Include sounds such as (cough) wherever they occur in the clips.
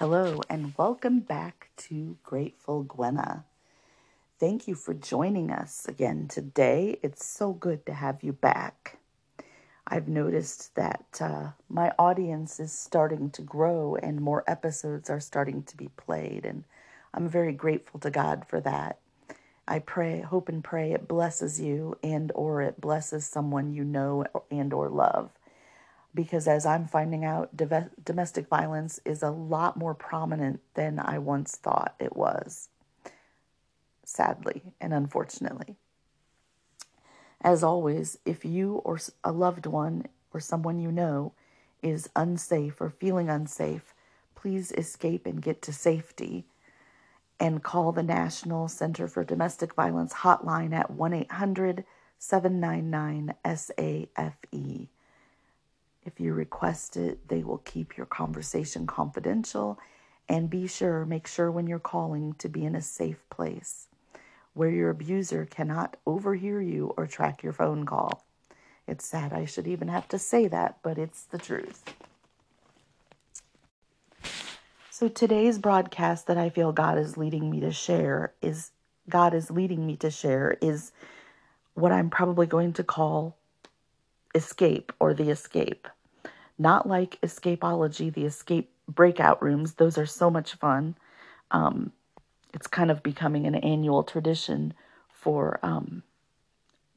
Hello, and welcome back to Grateful Gwena. Thank you for joining us again today. It's so good to have you back. I've noticed that uh, my audience is starting to grow and more episodes are starting to be played, and I'm very grateful to God for that. I pray, hope and pray it blesses you and or it blesses someone you know and or love because as I'm finding out, domestic violence is a lot more prominent than I once thought it was, sadly and unfortunately. As always, if you or a loved one or someone you know is unsafe or feeling unsafe, please escape and get to safety and call the National Center for Domestic Violence hotline at 1 800 799 SAFE. If you request it, they will keep your conversation confidential. And be sure, make sure when you're calling to be in a safe place where your abuser cannot overhear you or track your phone call. It's sad I should even have to say that, but it's the truth. So today's broadcast that I feel God is leading me to share is God is leading me to share is what I'm probably going to call escape or the escape. Not like escapology, the escape breakout rooms. Those are so much fun. Um, it's kind of becoming an annual tradition for um,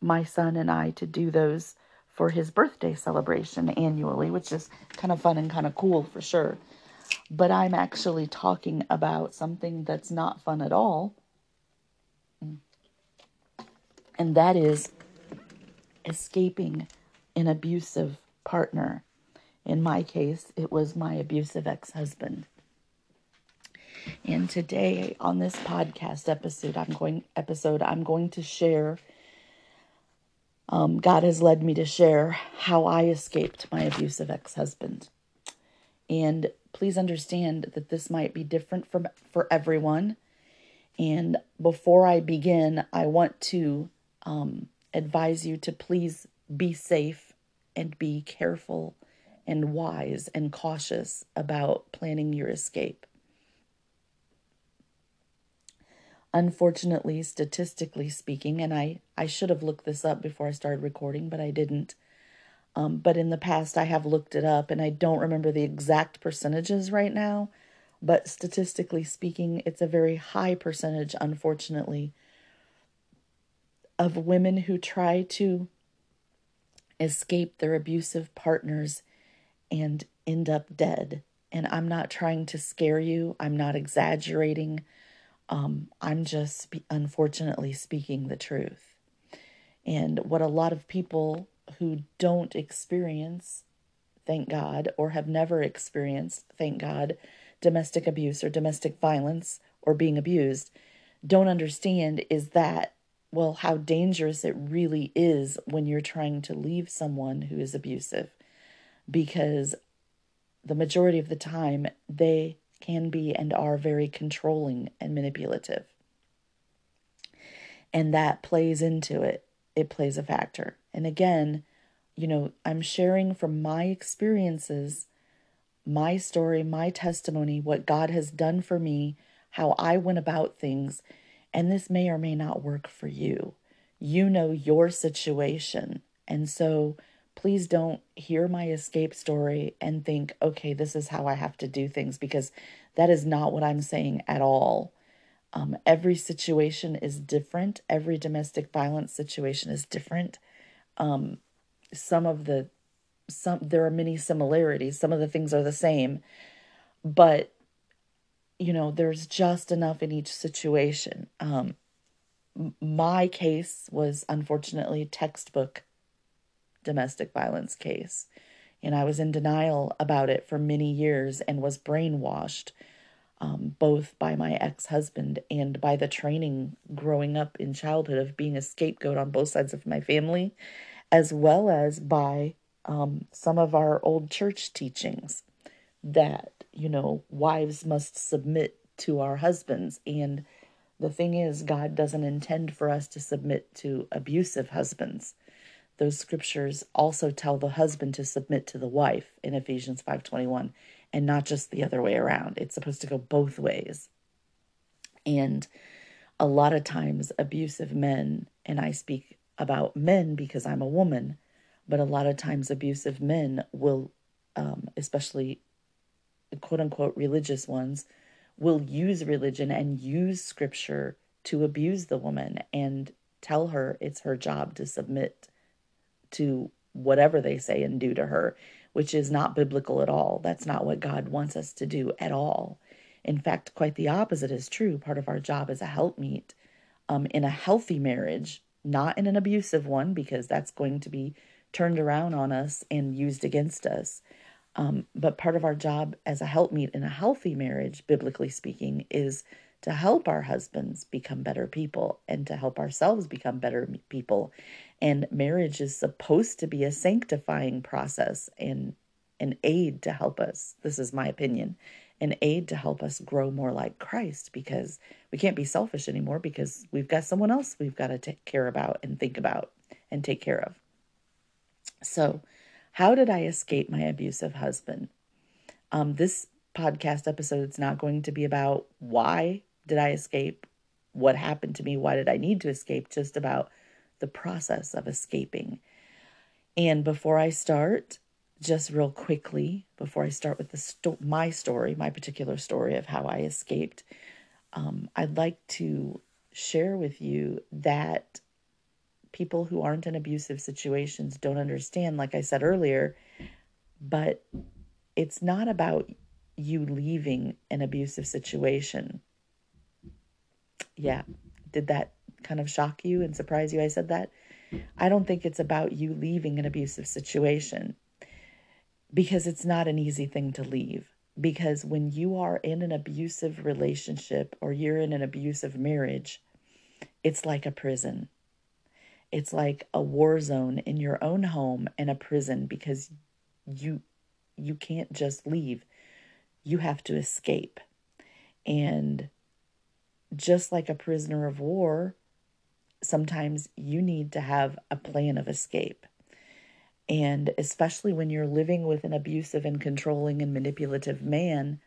my son and I to do those for his birthday celebration annually, which is kind of fun and kind of cool for sure. But I'm actually talking about something that's not fun at all. And that is escaping an abusive partner. In my case, it was my abusive ex husband. And today on this podcast episode, I'm going episode I'm going to share. Um, God has led me to share how I escaped my abusive ex husband. And please understand that this might be different from for everyone. And before I begin, I want to um, advise you to please be safe and be careful and wise and cautious about planning your escape. Unfortunately, statistically speaking, and I, I should have looked this up before I started recording, but I didn't. Um, but in the past, I have looked it up and I don't remember the exact percentages right now. But statistically speaking, it's a very high percentage, unfortunately, of women who try to escape their abusive partners and end up dead. And I'm not trying to scare you, I'm not exaggerating. Um, I'm just unfortunately speaking the truth. And what a lot of people who don't experience, thank God, or have never experienced, thank God, domestic abuse or domestic violence or being abused don't understand is that, well, how dangerous it really is when you're trying to leave someone who is abusive because the majority of the time they can be and are very controlling and manipulative. And that plays into it. It plays a factor. And again, you know, I'm sharing from my experiences, my story, my testimony, what God has done for me, how I went about things. And this may or may not work for you. You know your situation. And so please don't hear my escape story and think, okay, this is how I have to do things, because that is not what I'm saying at all. Um, every situation is different. Every domestic violence situation is different. Um, some of the some there are many similarities. Some of the things are the same, but you know there's just enough in each situation. Um, my case was unfortunately textbook domestic violence case. And I was in denial about it for many years and was brainwashed, um, both by my ex husband and by the training growing up in childhood of being a scapegoat on both sides of my family, as well as by um, some of our old church teachings that, you know, wives must submit to our husbands. And the thing is, God doesn't intend for us to submit to abusive husbands those scriptures also tell the husband to submit to the wife in Ephesians 5:21 and not just the other way around. It's supposed to go both ways. And a lot of times, abusive men, and I speak about men because I'm a woman, but a lot of times, abusive men will, um, especially quote unquote religious ones, will use religion and use scripture to abuse the woman and tell her it's her job to submit to whatever they say and do to her, which is not biblical at all. That's not what God wants us to do at all. In fact, quite the opposite is true. Part of our job is a helpmeet um, in a healthy marriage, not in an abusive one, because that's going to be turned around on us and used against us. Um, but part of our job as a helpmeet in a healthy marriage, biblically speaking, is to help our husbands become better people and to help ourselves become better people. And marriage is supposed to be a sanctifying process and an aid to help us. This is my opinion an aid to help us grow more like Christ because we can't be selfish anymore because we've got someone else we've got to take care about and think about and take care of. So, how did I escape my abusive husband? Um, this podcast episode is not going to be about why did I escape, what happened to me, why did I need to escape, just about the process of escaping. And before I start, just real quickly before I start with the sto- my story, my particular story of how I escaped, um, I'd like to share with you that people who aren't in abusive situations don't understand, like I said earlier, but it's not about you leaving an abusive situation. Yeah, did that kind of shock you and surprise you? I said that. I don't think it's about you leaving an abusive situation because it's not an easy thing to leave. Because when you are in an abusive relationship or you're in an abusive marriage, it's like a prison. It's like a war zone in your own home and a prison because you you can't just leave. You have to escape. And just like a prisoner of war, sometimes you need to have a plan of escape. And especially when you're living with an abusive and controlling and manipulative man,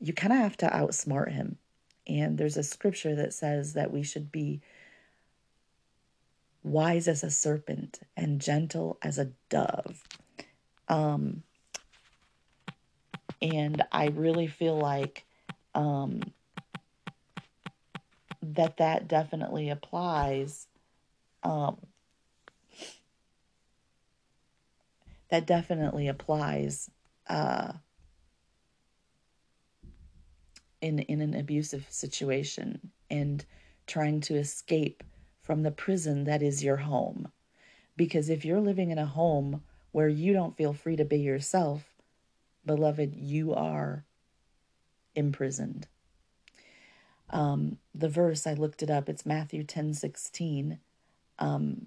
you kind of have to outsmart him. And there's a scripture that says that we should be wise as a serpent and gentle as a dove. Um, and I really feel like um, that that definitely applies um, that definitely applies uh, in in an abusive situation and trying to escape from the prison that is your home. Because if you're living in a home where you don't feel free to be yourself, beloved, you are imprisoned. Um, the verse, I looked it up, it's Matthew 10 16. Um,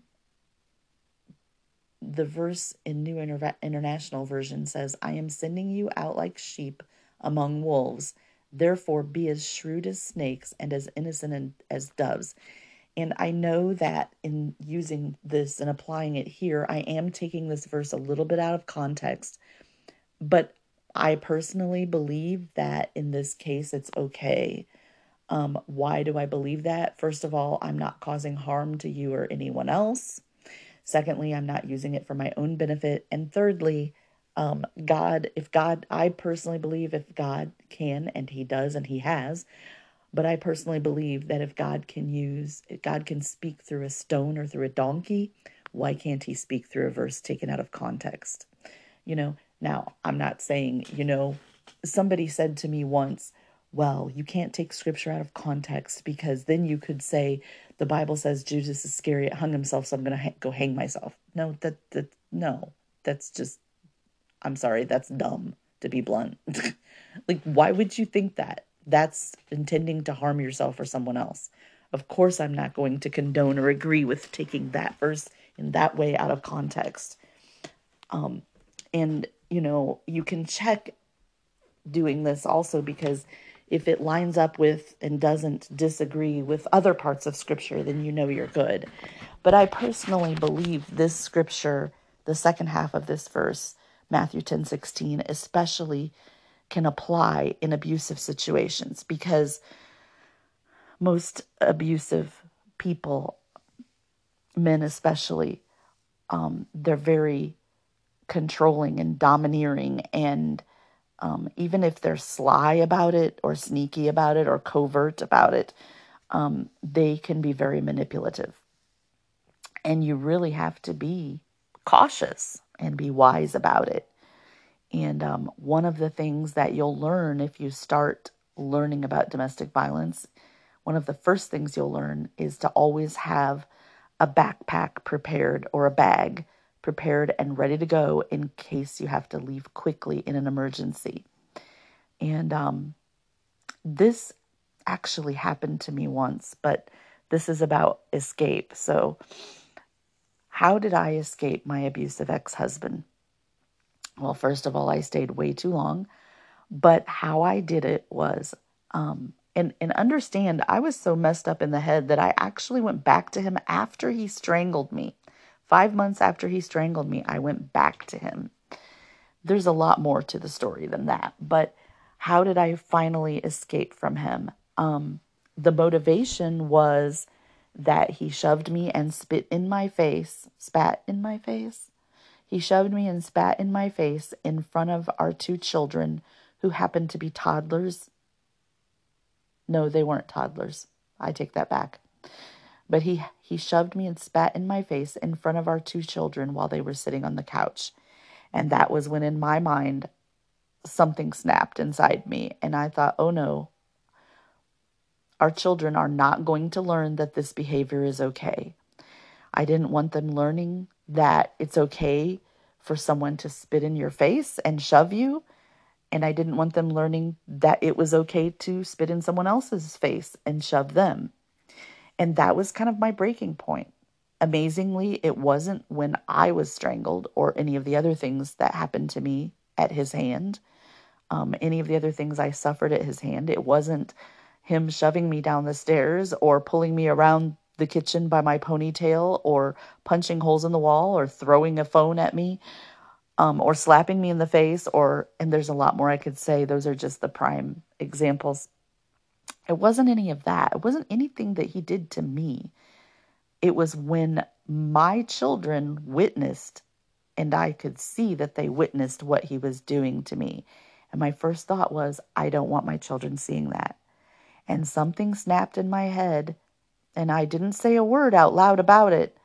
the verse in New Inter- International Version says, I am sending you out like sheep among wolves. Therefore, be as shrewd as snakes and as innocent as doves. And I know that in using this and applying it here, I am taking this verse a little bit out of context. But I personally believe that in this case, it's okay. Um, why do I believe that? First of all, I'm not causing harm to you or anyone else. Secondly, I'm not using it for my own benefit. And thirdly, um, God, if God, I personally believe if God can, and He does, and He has, but I personally believe that if God can use, if God can speak through a stone or through a donkey, why can't He speak through a verse taken out of context? You know, now I'm not saying, you know, somebody said to me once, well, you can't take scripture out of context because then you could say the Bible says Judas Iscariot hung himself, so I'm going to ha- go hang myself. No, that that no, that's just I'm sorry, that's dumb to be blunt. (laughs) like why would you think that? That's intending to harm yourself or someone else. Of course I'm not going to condone or agree with taking that verse in that way out of context. Um and you know, you can check doing this also because if it lines up with and doesn't disagree with other parts of scripture, then you know you're good. But I personally believe this scripture, the second half of this verse, Matthew 10 16, especially can apply in abusive situations because most abusive people, men especially, um, they're very controlling and domineering. And um, even if they're sly about it or sneaky about it or covert about it, um, they can be very manipulative. And you really have to be cautious and be wise about it. And um, one of the things that you'll learn if you start learning about domestic violence, one of the first things you'll learn is to always have a backpack prepared or a bag prepared and ready to go in case you have to leave quickly in an emergency. And um, this actually happened to me once, but this is about escape. So, how did I escape my abusive ex husband? Well, first of all, I stayed way too long, but how I did it was, um, and, and understand, I was so messed up in the head that I actually went back to him after he strangled me. Five months after he strangled me, I went back to him. There's a lot more to the story than that, but how did I finally escape from him? Um, the motivation was that he shoved me and spit in my face, spat in my face. He shoved me and spat in my face in front of our two children who happened to be toddlers. No, they weren't toddlers. I take that back. But he, he shoved me and spat in my face in front of our two children while they were sitting on the couch. And that was when, in my mind, something snapped inside me. And I thought, oh no, our children are not going to learn that this behavior is okay. I didn't want them learning that it's okay for someone to spit in your face and shove you. And I didn't want them learning that it was okay to spit in someone else's face and shove them. And that was kind of my breaking point. Amazingly, it wasn't when I was strangled or any of the other things that happened to me at his hand, um, any of the other things I suffered at his hand. It wasn't him shoving me down the stairs or pulling me around the kitchen by my ponytail or punching holes in the wall or throwing a phone at me um, or slapping me in the face or and there's a lot more i could say those are just the prime examples it wasn't any of that. It wasn't anything that he did to me. It was when my children witnessed and I could see that they witnessed what he was doing to me. And my first thought was, I don't want my children seeing that. And something snapped in my head, and I didn't say a word out loud about it,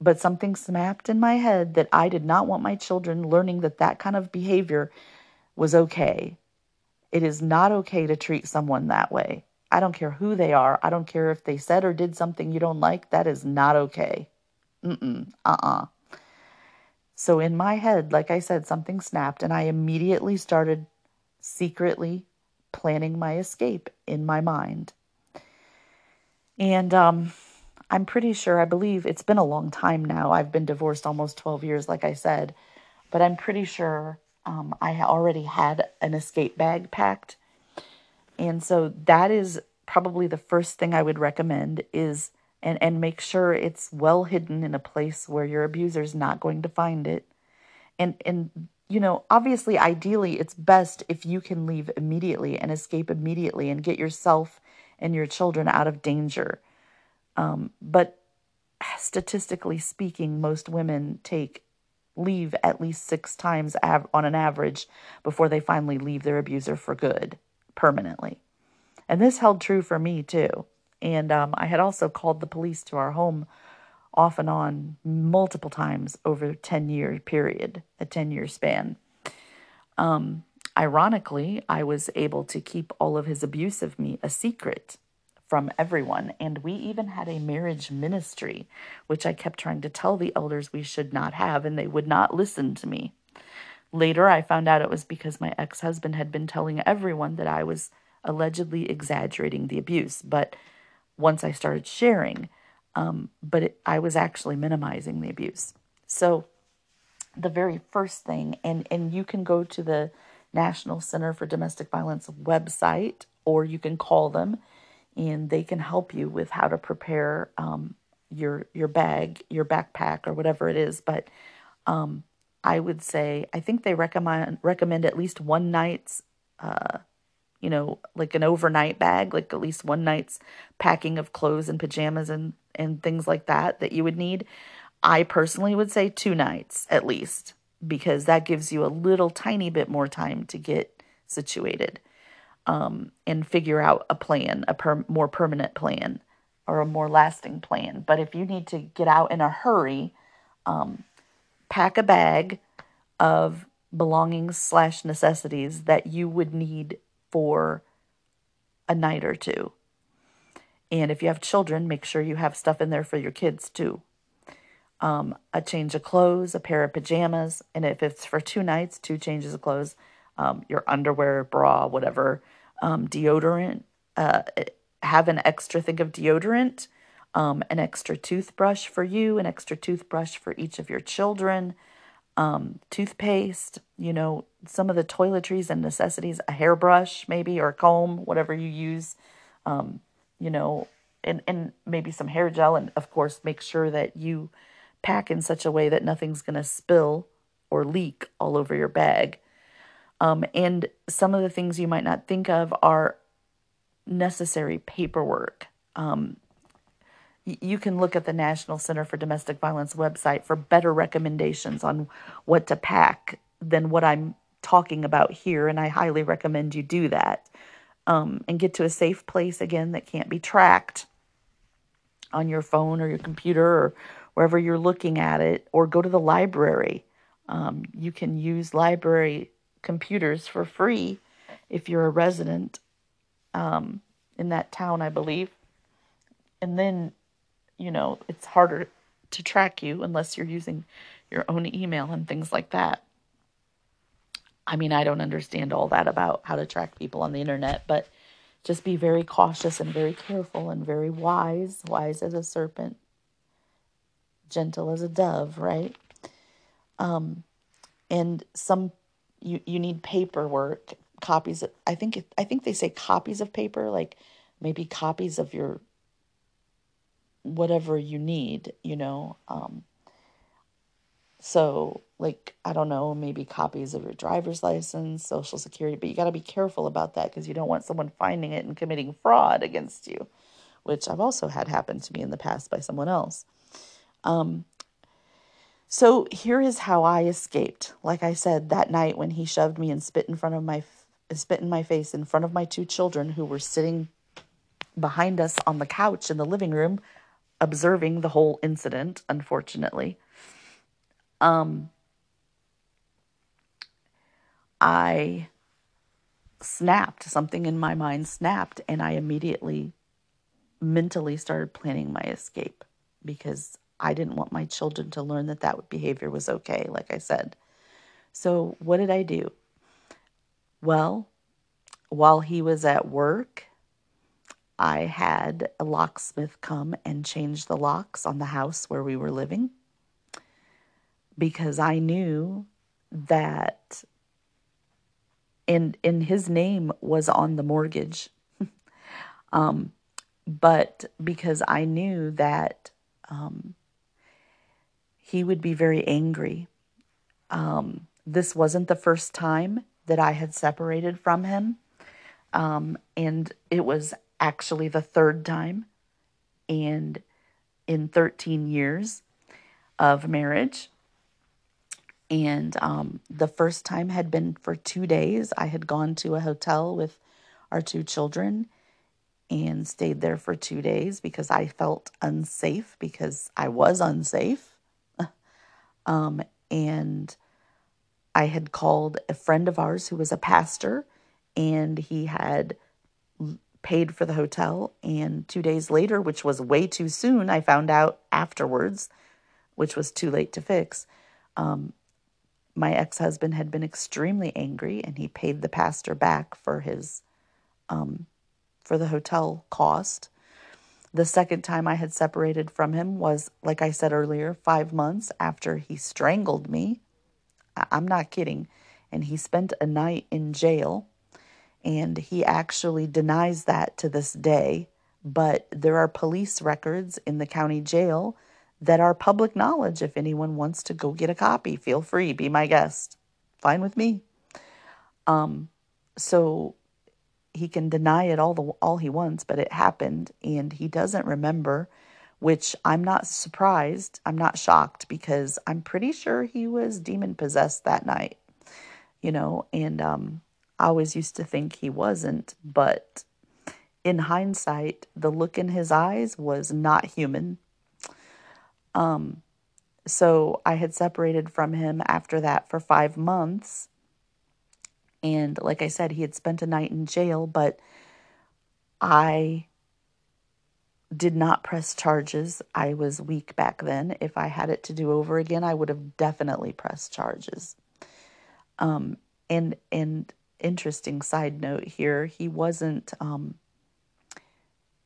but something snapped in my head that I did not want my children learning that that kind of behavior was okay. It is not okay to treat someone that way. I don't care who they are. I don't care if they said or did something you don't like. That is not okay. Mm-mm. Uh-uh. So in my head, like I said, something snapped and I immediately started secretly planning my escape in my mind. And um, I'm pretty sure, I believe it's been a long time now. I've been divorced almost 12 years, like I said, but I'm pretty sure um, I already had an escape bag packed and so that is probably the first thing I would recommend is and and make sure it's well hidden in a place where your abuser is not going to find it. And and you know, obviously ideally it's best if you can leave immediately and escape immediately and get yourself and your children out of danger. Um, but statistically speaking, most women take leave at least six times av- on an average before they finally leave their abuser for good permanently. And this held true for me too. And um, I had also called the police to our home off and on multiple times over a 10 year period, a 10 year span. Um, ironically, I was able to keep all of his abuse of me a secret from everyone. And we even had a marriage ministry, which I kept trying to tell the elders we should not have, and they would not listen to me. Later, I found out it was because my ex husband had been telling everyone that I was allegedly exaggerating the abuse. But once I started sharing, um, but it, I was actually minimizing the abuse. So, the very first thing, and, and you can go to the National Center for Domestic Violence website or you can call them and they can help you with how to prepare um, your your bag, your backpack, or whatever it is. But um, I would say I think they recommend recommend at least one night's uh, you know, like an overnight bag, like at least one night's packing of clothes and pajamas and, and things like that that you would need. I personally would say two nights at least, because that gives you a little tiny bit more time to get situated um, and figure out a plan, a per- more permanent plan or a more lasting plan. But if you need to get out in a hurry, um, pack a bag of belongings slash necessities that you would need for a night or two. And if you have children, make sure you have stuff in there for your kids too. Um, a change of clothes, a pair of pajamas, and if it's for two nights, two changes of clothes, um, your underwear, bra, whatever, um, deodorant. Uh, have an extra thing of deodorant, um, an extra toothbrush for you, an extra toothbrush for each of your children, um, toothpaste, you know, some of the toiletries and necessities, a hairbrush maybe or comb, whatever you use, um, you know, and, and maybe some hair gel. And of course, make sure that you pack in such a way that nothing's going to spill or leak all over your bag. Um, and some of the things you might not think of are necessary paperwork. Um, you can look at the National Center for Domestic Violence website for better recommendations on what to pack than what I'm talking about here, and I highly recommend you do that. Um, and get to a safe place again that can't be tracked on your phone or your computer or wherever you're looking at it, or go to the library. Um, you can use library computers for free if you're a resident um, in that town, I believe. And then you know, it's harder to track you unless you're using your own email and things like that. I mean, I don't understand all that about how to track people on the internet, but just be very cautious and very careful and very wise, wise as a serpent, gentle as a dove, right? Um, and some you you need paperwork, copies. Of, I think I think they say copies of paper, like maybe copies of your whatever you need, you know. Um, so, like, I don't know, maybe copies of your driver's license, social security, but you got to be careful about that because you don't want someone finding it and committing fraud against you, which I've also had happen to me in the past by someone else. Um, so here is how I escaped. Like I said, that night when he shoved me and spit in front of my spit in my face in front of my two children who were sitting behind us on the couch in the living room observing the whole incident, unfortunately. Um, I snapped, something in my mind snapped, and I immediately mentally started planning my escape because I didn't want my children to learn that that behavior was okay, like I said. So, what did I do? Well, while he was at work, I had a locksmith come and change the locks on the house where we were living because I knew that and and his name was on the mortgage. (laughs) um, but because I knew that um, he would be very angry. Um, this wasn't the first time that I had separated from him. Um, and it was actually the third time and in 13 years of marriage and um, the first time had been for two days i had gone to a hotel with our two children and stayed there for two days because i felt unsafe because i was unsafe um, and i had called a friend of ours who was a pastor and he had paid for the hotel. And two days later, which was way too soon, I found out afterwards, which was too late to fix. Um, my ex husband had been extremely angry and he paid the pastor back for his um, for the hotel cost. The second time I had separated from him was, like I said earlier, five months after he strangled me. I'm not kidding. And he spent a night in jail and he actually denies that to this day. But there are police records in the county jail that are public knowledge. If anyone wants to go get a copy, feel free, be my guest. Fine with me. Um, so he can deny it all the all he wants, but it happened and he doesn't remember, which I'm not surprised. I'm not shocked because I'm pretty sure he was demon possessed that night. You know, and um I always used to think he wasn't, but in hindsight, the look in his eyes was not human. Um so I had separated from him after that for 5 months and like I said, he had spent a night in jail, but I did not press charges. I was weak back then. If I had it to do over again, I would have definitely pressed charges. Um, and and interesting side note here, he wasn't um,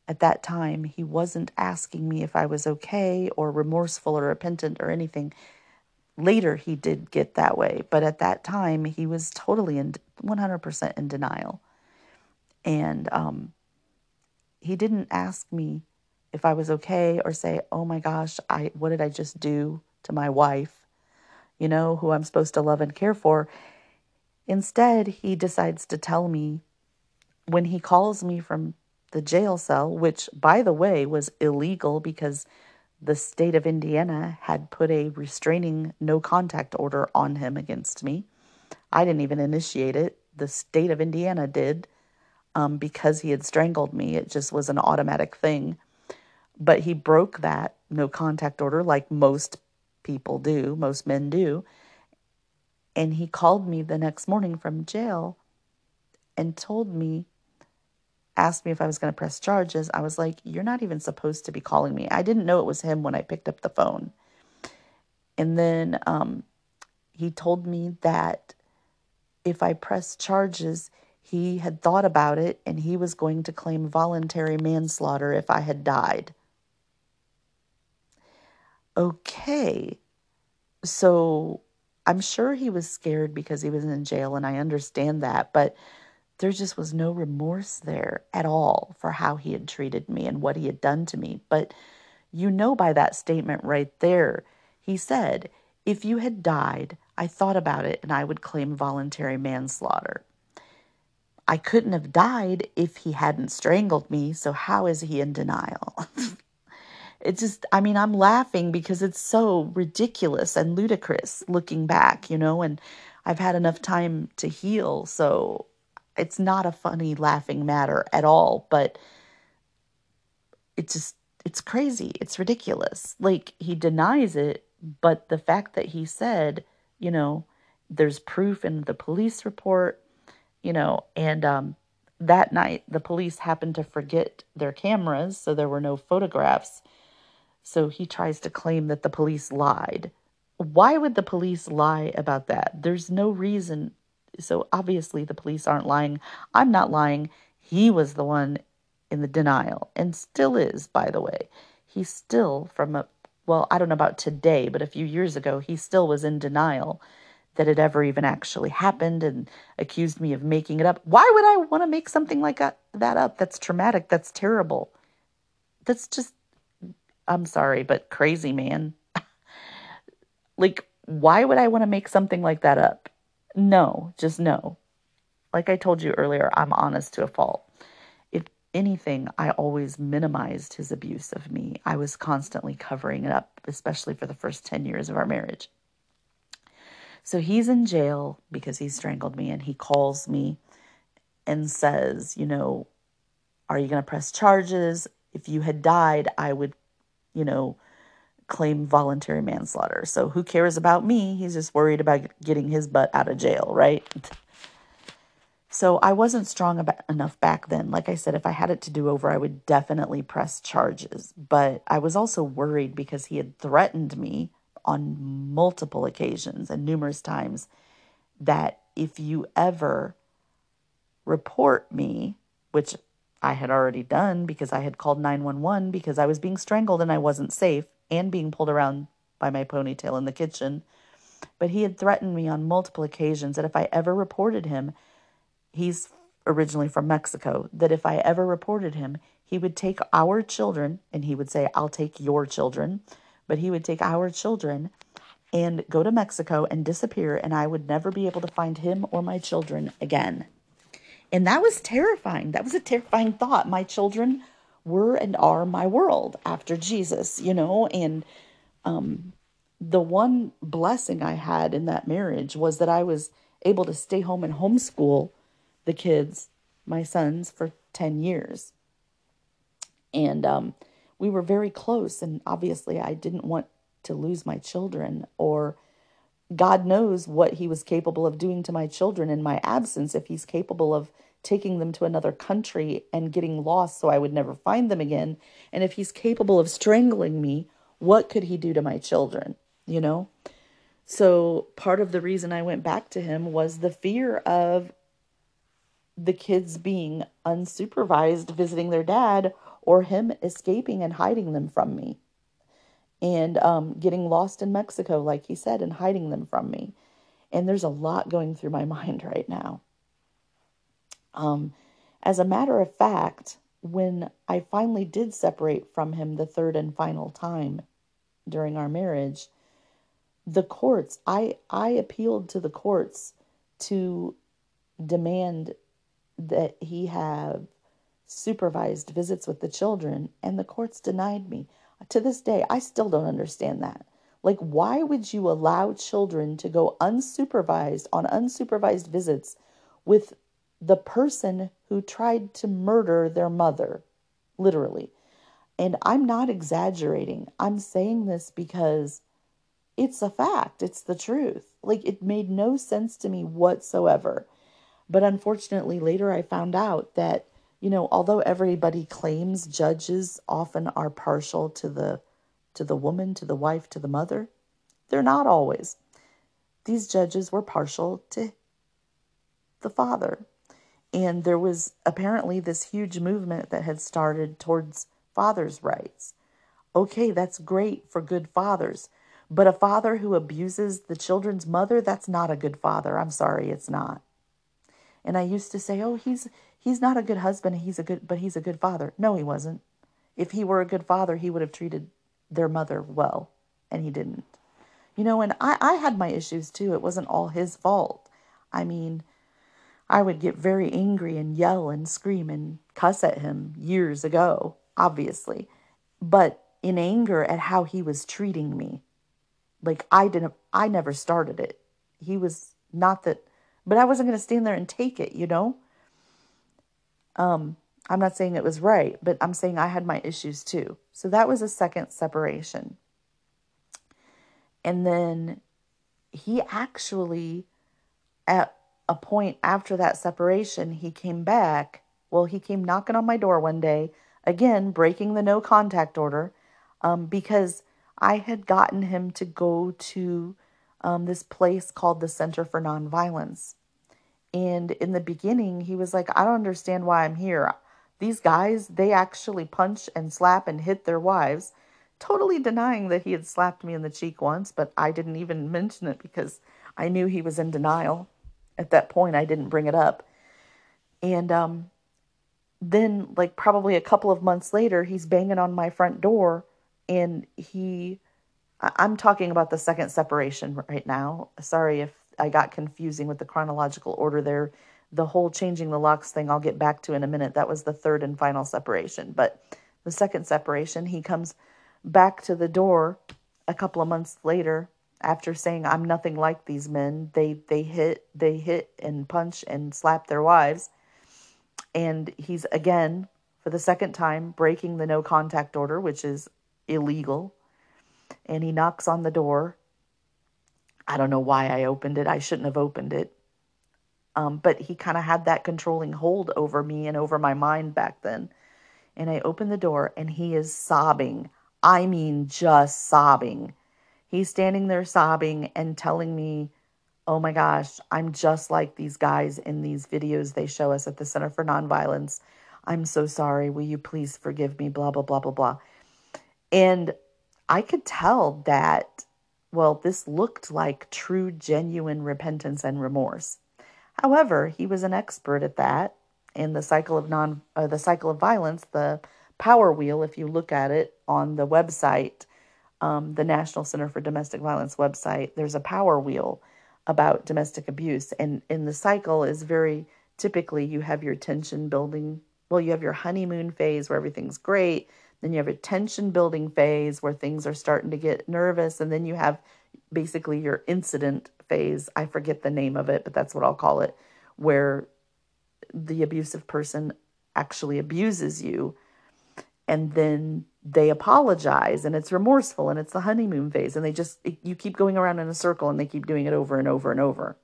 at that time. He wasn't asking me if I was okay or remorseful or repentant or anything. Later, he did get that way, but at that time, he was totally in 100% in denial. And um, he didn't ask me if I was okay or say, "Oh my gosh, I what did I just do to my wife?" You know, who I'm supposed to love and care for. Instead, he decides to tell me when he calls me from the jail cell, which by the way was illegal because the state of Indiana had put a restraining no contact order on him against me. I didn't even initiate it. The state of Indiana did um, because he had strangled me. It just was an automatic thing. But he broke that no contact order like most people do, most men do. And he called me the next morning from jail and told me asked me if I was going to press charges, I was like, You're not even supposed to be calling me. I didn't know it was him when I picked up the phone. And then um, he told me that if I pressed charges, he had thought about it and he was going to claim voluntary manslaughter if I had died. Okay. So I'm sure he was scared because he was in jail, and I understand that. But there just was no remorse there at all for how he had treated me and what he had done to me. But you know by that statement right there, he said, If you had died, I thought about it and I would claim voluntary manslaughter. I couldn't have died if he hadn't strangled me, so how is he in denial? (laughs) it's just, I mean, I'm laughing because it's so ridiculous and ludicrous looking back, you know, and I've had enough time to heal, so it's not a funny laughing matter at all but it's just it's crazy. It's ridiculous. Like he denies it but the fact that he said you know there's proof in the police report you know and um that night the police happened to forget their cameras so there were no photographs. So he tries to claim that the police lied. Why would the police lie about that? There's no reason so obviously the police aren't lying. I'm not lying. He was the one in the denial and still is, by the way. He's still from a, well, I don't know about today, but a few years ago, he still was in denial that it ever even actually happened and accused me of making it up. Why would I want to make something like that up? That's traumatic. That's terrible. That's just, I'm sorry, but crazy, man. (laughs) like, why would I want to make something like that up? No, just no. Like I told you earlier, I'm honest to a fault. If anything, I always minimized his abuse of me. I was constantly covering it up, especially for the first 10 years of our marriage. So he's in jail because he strangled me, and he calls me and says, You know, are you going to press charges? If you had died, I would, you know, claim voluntary manslaughter. So who cares about me? He's just worried about getting his butt out of jail, right? (laughs) So I wasn't strong about, enough back then. Like I said, if I had it to do over, I would definitely press charges. But I was also worried because he had threatened me on multiple occasions and numerous times that if you ever report me, which I had already done because I had called 911 because I was being strangled and I wasn't safe and being pulled around by my ponytail in the kitchen. But he had threatened me on multiple occasions that if I ever reported him, he's originally from Mexico, that if I ever reported him, he would take our children, and he would say, I'll take your children, but he would take our children and go to Mexico and disappear, and I would never be able to find him or my children again. And that was terrifying. That was a terrifying thought. My children were and are my world after Jesus, you know, and um, the one blessing I had in that marriage was that I was able to stay home and homeschool the kids, my sons, for 10 years. And um, we were very close. And obviously, I didn't want to lose my children, or God knows what He was capable of doing to my children in my absence if He's capable of taking them to another country and getting lost so I would never find them again. And if He's capable of strangling me, what could He do to my children? You know? So part of the reason I went back to Him was the fear of the kids being unsupervised visiting their dad or him escaping and hiding them from me and um, getting lost in Mexico, like he said, and hiding them from me. And there's a lot going through my (laughs) mind right now. Um, as a matter of fact, when I finally did separate from him the third and final time during our marriage, the courts, I, I appealed to the courts to demand that he have supervised visits with the children, and the courts denied me. To this day, I still don't understand that. Like, why would you allow children to go unsupervised on unsupervised visits with the person who tried to murder their mother? Literally. And I'm not exaggerating. I'm saying this because it's a fact, it's the truth. Like, it made no sense to me whatsoever. But unfortunately, later I found out that, you know, although everybody claims judges often are partial to the to the woman, to the wife, to the mother, they're not always. These judges were partial to the father. And there was apparently this huge movement that had started towards fathers' rights. Okay, that's great for good fathers. But a father who abuses the children's mother, that's not a good father. I'm sorry, it's not. And I used to say, "Oh, he's he's not a good husband, he's a good but he's a good father." No, he wasn't. If he were a good father, he would have treated their mother well, and he didn't. You know, and I I had my issues too. It wasn't all his fault. I mean, I would get very angry and yell and scream and cuss at him years ago, obviously. But in anger at how he was treating me. Like I didn't I never started it. He was not that but I wasn't going to stand there and take it, you know? Um, I'm not saying it was right, but I'm saying I had my issues too. So that was a second separation. And then he actually, at a point after that separation, he came back. Well, he came knocking on my door one day, again, breaking the no contact order, um, because I had gotten him to go to um, this place called the Center for Nonviolence. And in the beginning, he was like, I don't understand why I'm here. These guys, they actually punch and slap and hit their wives, totally denying that he had slapped me in the cheek once, but I didn't even mention it because I knew he was in denial. At that point, I didn't bring it up. And um, then, like, probably a couple of months later, he's banging on my front door and he I'm talking about the second separation right now. Sorry if I got confusing with the chronological order there. The whole changing the locks thing I'll get back to in a minute. That was the third and final separation. But the second separation, he comes back to the door a couple of months later after saying I'm nothing like these men. They they hit they hit and punch and slap their wives. And he's again for the second time breaking the no contact order, which is illegal and he knocks on the door. I don't know why I opened it. I shouldn't have opened it. Um, but he kind of had that controlling hold over me and over my mind back then. And I open the door and he is sobbing. I mean, just sobbing. He's standing there sobbing and telling me, Oh my gosh, I'm just like these guys in these videos they show us at the Center for Nonviolence. I'm so sorry. Will you please forgive me? Blah, blah, blah, blah, blah. And I could tell that, well, this looked like true, genuine repentance and remorse. However, he was an expert at that in the cycle of non, uh, the cycle of violence, the power wheel. If you look at it on the website, um, the National Center for Domestic Violence website, there's a power wheel about domestic abuse, and in the cycle is very typically you have your tension building. Well, you have your honeymoon phase where everything's great. Then you have a tension building phase where things are starting to get nervous. And then you have basically your incident phase. I forget the name of it, but that's what I'll call it, where the abusive person actually abuses you and then they apologize and it's remorseful and it's the honeymoon phase and they just you keep going around in a circle and they keep doing it over and over and over.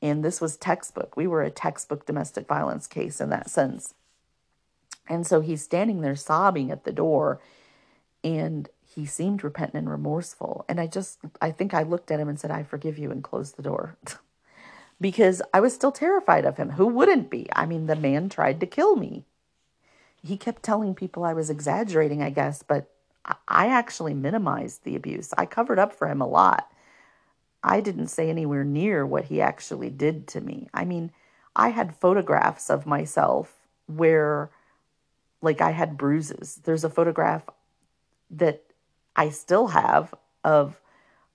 And this was textbook. We were a textbook domestic violence case in that sense. And so he's standing there sobbing at the door and he seemed repentant and remorseful. And i just i think i looked at him and said i forgive you and closed the door. (laughs) Because i was still terrified of him. Who wouldn't be? I mean the man tried to kill me he kept telling people I was exaggerating, I guess, but I actually minimized the abuse. I covered up for him a lot. I didn't say anywhere near what he actually did to me. I mean, I had photographs of myself where, like, I had bruises. There's a photograph that I still have of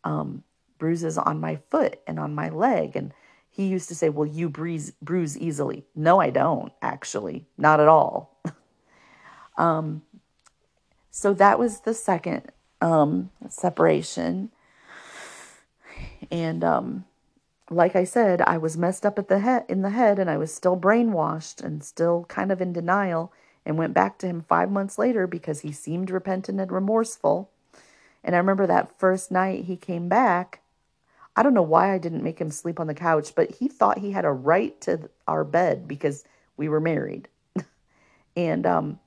um, bruises on my foot and on my leg. And he used to say, Well, you bruise, bruise easily. No, I don't, actually. Not at all. Um, so that was the second um, separation. And um, like I said, I was messed up at the in the head, and I was still brainwashed and still kind of in denial. And went back to him five months later because he seemed repentant and remorseful. And I remember that first night he came back. I don't know why I didn't make him sleep on the couch, but he thought he had a right to our bed because we were married. (laughs) and um,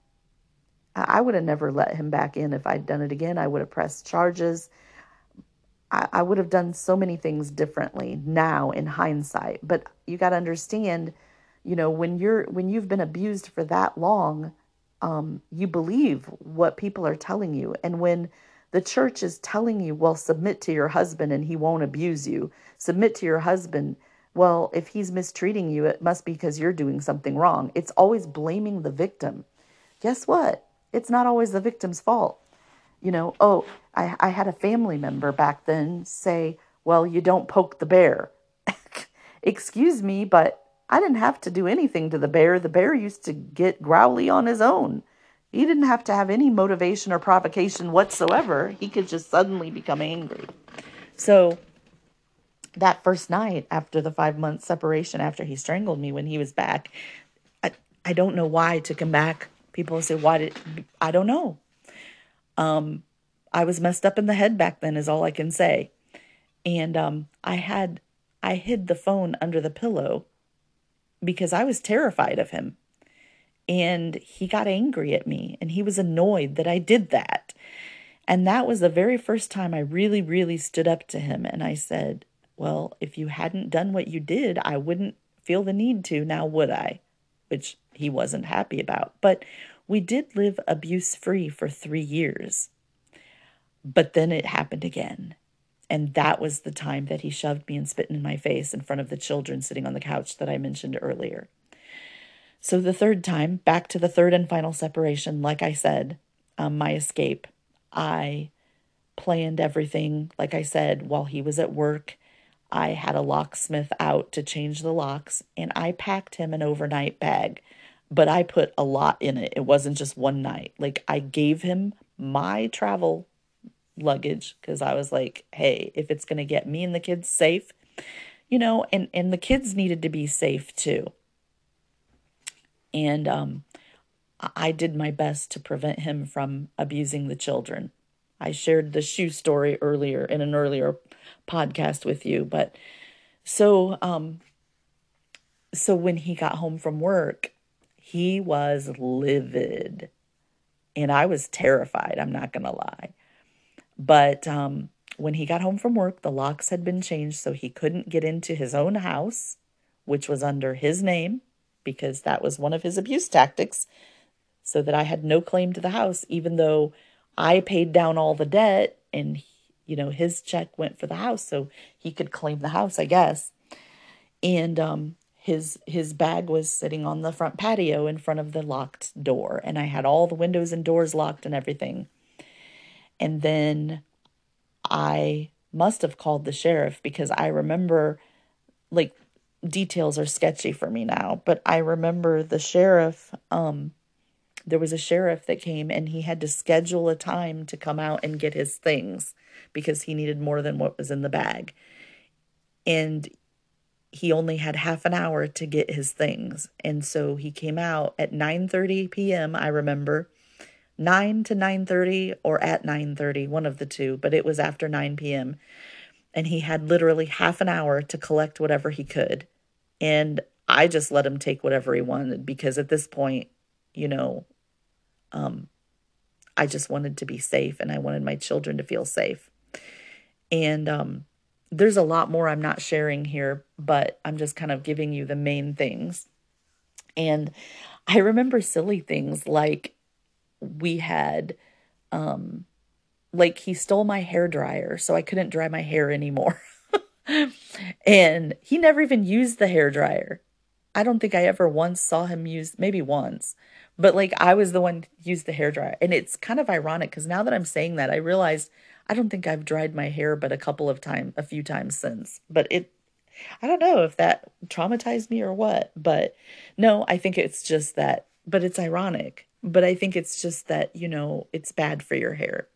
I would have never let him back in if I'd done it again. I would have pressed charges. I, I would have done so many things differently now in hindsight. But you got to understand, you know, when you're when you've been abused for that long, um, you believe what people are telling you, and when the church is telling you, well, submit to your husband and he won't abuse you. Submit to your husband. Well, if he's mistreating you, it must be because you're doing something wrong. It's always blaming the victim. Guess what? It's not always the victim's fault. You know, oh, I, I had a family member back then say, well, you don't poke the bear. (laughs) Excuse me, but I didn't have to do anything to the bear. The bear used to get growly on his own. He didn't have to have any motivation or provocation whatsoever. He could just suddenly become angry. So that first night after the five month separation, after he strangled me when he was back, I, I don't know why to come back People say, why did, I don't know. Um, I was messed up in the head back then, is all I can say. And um, I had, I hid the phone under the pillow because I was terrified of him. And he got angry at me and he was annoyed that I did that. And that was the very first time I really, really stood up to him. And I said, Well, if you hadn't done what you did, I wouldn't feel the need to, now would I? which he wasn't happy about. But we did live abuse free for three years. But then it happened again. And that was the time that he shoved me and spit in my face in front of the children sitting on the couch that I mentioned earlier. So, the third time, back to the third and final separation, like I said, um, my escape, I planned everything, like I said, while he was at work. I had a locksmith out to change the locks and I packed him an overnight bag, but I put a lot in it. It wasn't just one night. Like I gave him my travel luggage because I was like, hey, if it's going to get me and the kids safe, you know, and, and the kids needed to be safe too. And um, I did my best to prevent him from abusing the children. I shared the shoe story earlier in an earlier podcast with you. But so, um, so when he got home from work, he was livid. And I was terrified, I'm not going to lie. But um, when he got home from work, the locks had been changed so he couldn't get into his own house, which was under his name, because that was one of his abuse tactics, so that I had no claim to the house, even though I paid down all the debt and you know, his check went for the house, so he could claim the house, I guess. And um, his his bag was sitting on the front patio in front of the locked door, and I had all the windows and doors locked and everything. And then I must have called the sheriff because I remember, like, details are sketchy for me now, but I remember the sheriff um there was a sheriff that came and he had to schedule a time to come out and get his things because he needed more than what was in the bag. And he only had half an hour to get his things. And so he came out at 9:30 p.m., I remember. 9 to 9:30 or at 9:30, one of the two, but it was after 9 p.m. And he had literally half an hour to collect whatever he could. And I just let him take whatever he wanted because at this point, you know, um, I just wanted to be safe and I wanted my children to feel safe. And um, there's a lot more I'm not sharing here, but I'm just kind of giving you the main things. And I remember silly things like we had, um, like he stole my hair dryer, so I couldn't dry my hair anymore. (laughs) and he never even used the hair dryer. I don't think I ever once saw him use, maybe once, but like I was the one used the hair dryer. And it's kind of ironic because now that I'm saying that, I realized I don't think I've dried my hair but a couple of times, a few times since. But it, I don't know if that traumatized me or what. But no, I think it's just that, but it's ironic. But I think it's just that, you know, it's bad for your hair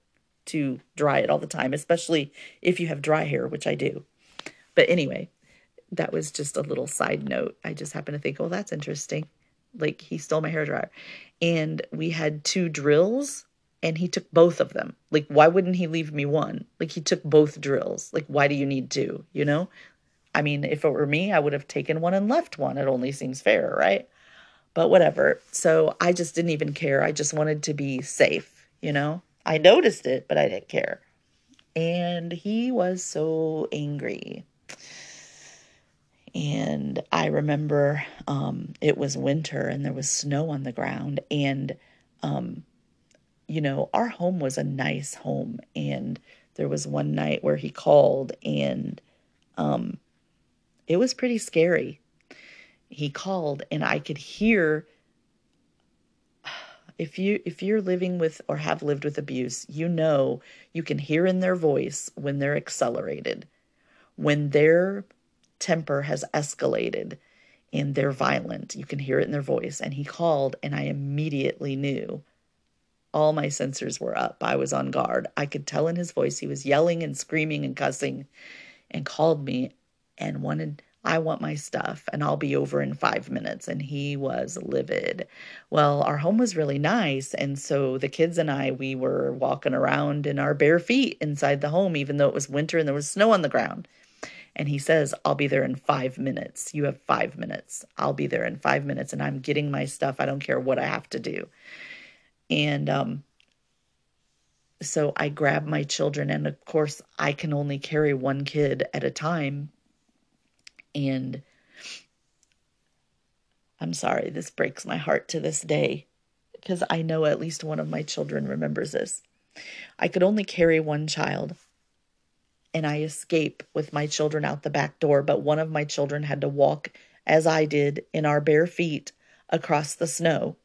to dry it all the time, especially if you have dry hair, which I do. But anyway, that was just a little side note. I just happened to think, oh, that's interesting. Like he stole my hair dryer. And we had two drills and he took both of them. Like, why wouldn't he leave me one? Like, he took both drills. Like, why do you need two? You know? I mean, if it were me, I would have taken one and left one. It only seems fair, right? But whatever. So I just didn't even care. I just wanted to be safe, you know? I noticed it, but I didn't care. And he was so angry. And I remember um, it was winter and there was snow on the ground. And um, you know, our home was a nice home. And there was one night where he called and um, it was pretty scary. He called and I could hear (sighs) if you if you're living with or have lived with abuse, you know you can hear in their voice when they're accelerated, when their temper has escalated and they're violent. You can hear it in their voice. And he called and I immediately knew all my sensors were up. I was on guard. I could tell in his voice he was yelling and screaming and cussing and called me and wanted, I want my stuff and I'll be over in five minutes. And he was livid. Well, our home was really nice. And so the kids and I, we were walking around in our bare feet inside the home, even though it was winter and there was snow on the ground. And he says, I'll be there in five minutes. You have five minutes. I'll be there in five minutes and I'm getting my stuff. I don't care what I have to do. And um, so I grab my children, and of course, I can only carry one kid at a time. And I'm sorry, this breaks my heart to this day because I know at least one of my children remembers this. I could only carry one child, and I escape with my children out the back door, but one of my children had to walk, as I did, in our bare feet across the snow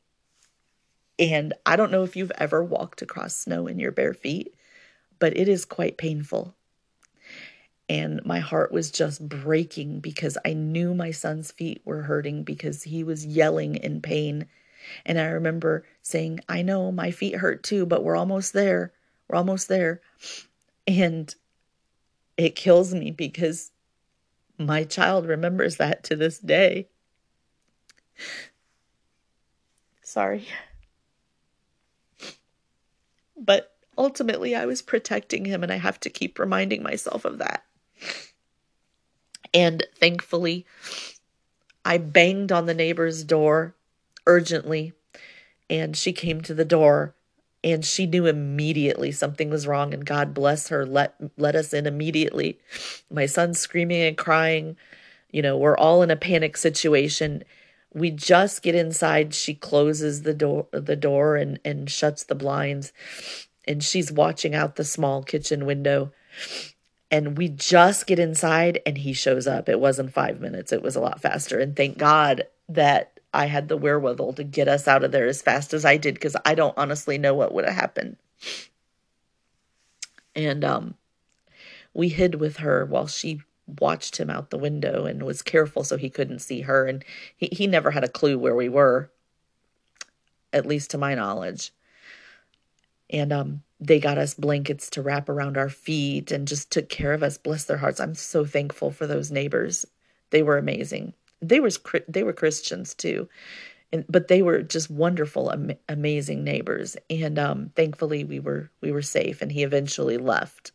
and I don't know if you've ever walked across snow in your bare feet, but it is quite painful. And my heart was just breaking because I knew my son's feet were hurting because he was yelling in pain. And I remember saying, I know my feet hurt too, but we're almost there. We're almost there. And it kills me because my child remembers that to this day. Sorry. But ultimately, I was protecting him, and I have to keep reminding myself of that. And thankfully, I banged on the neighbor's door urgently, and she came to the door and she knew immediately something was wrong and god bless her let let us in immediately my son's screaming and crying you know we're all in a panic situation we just get inside she closes the door the door and and shuts the blinds. And she's watching out the small kitchen window. And we just get inside and he shows up. It wasn't 5 minutes. It was a lot faster. And thank god that I had the wherewithal to get us out of there as fast as I did because I don't honestly know what would have happened. And um we hid with her while she watched him out the window and was careful so he couldn't see her. And he, he never had a clue where we were, at least to my knowledge. And um, they got us blankets to wrap around our feet and just took care of us. Bless their hearts. I'm so thankful for those neighbors. They were amazing. They was they were Christians too. And, but they were just wonderful, am, amazing neighbors. And um, thankfully, we were we were safe. And he eventually left.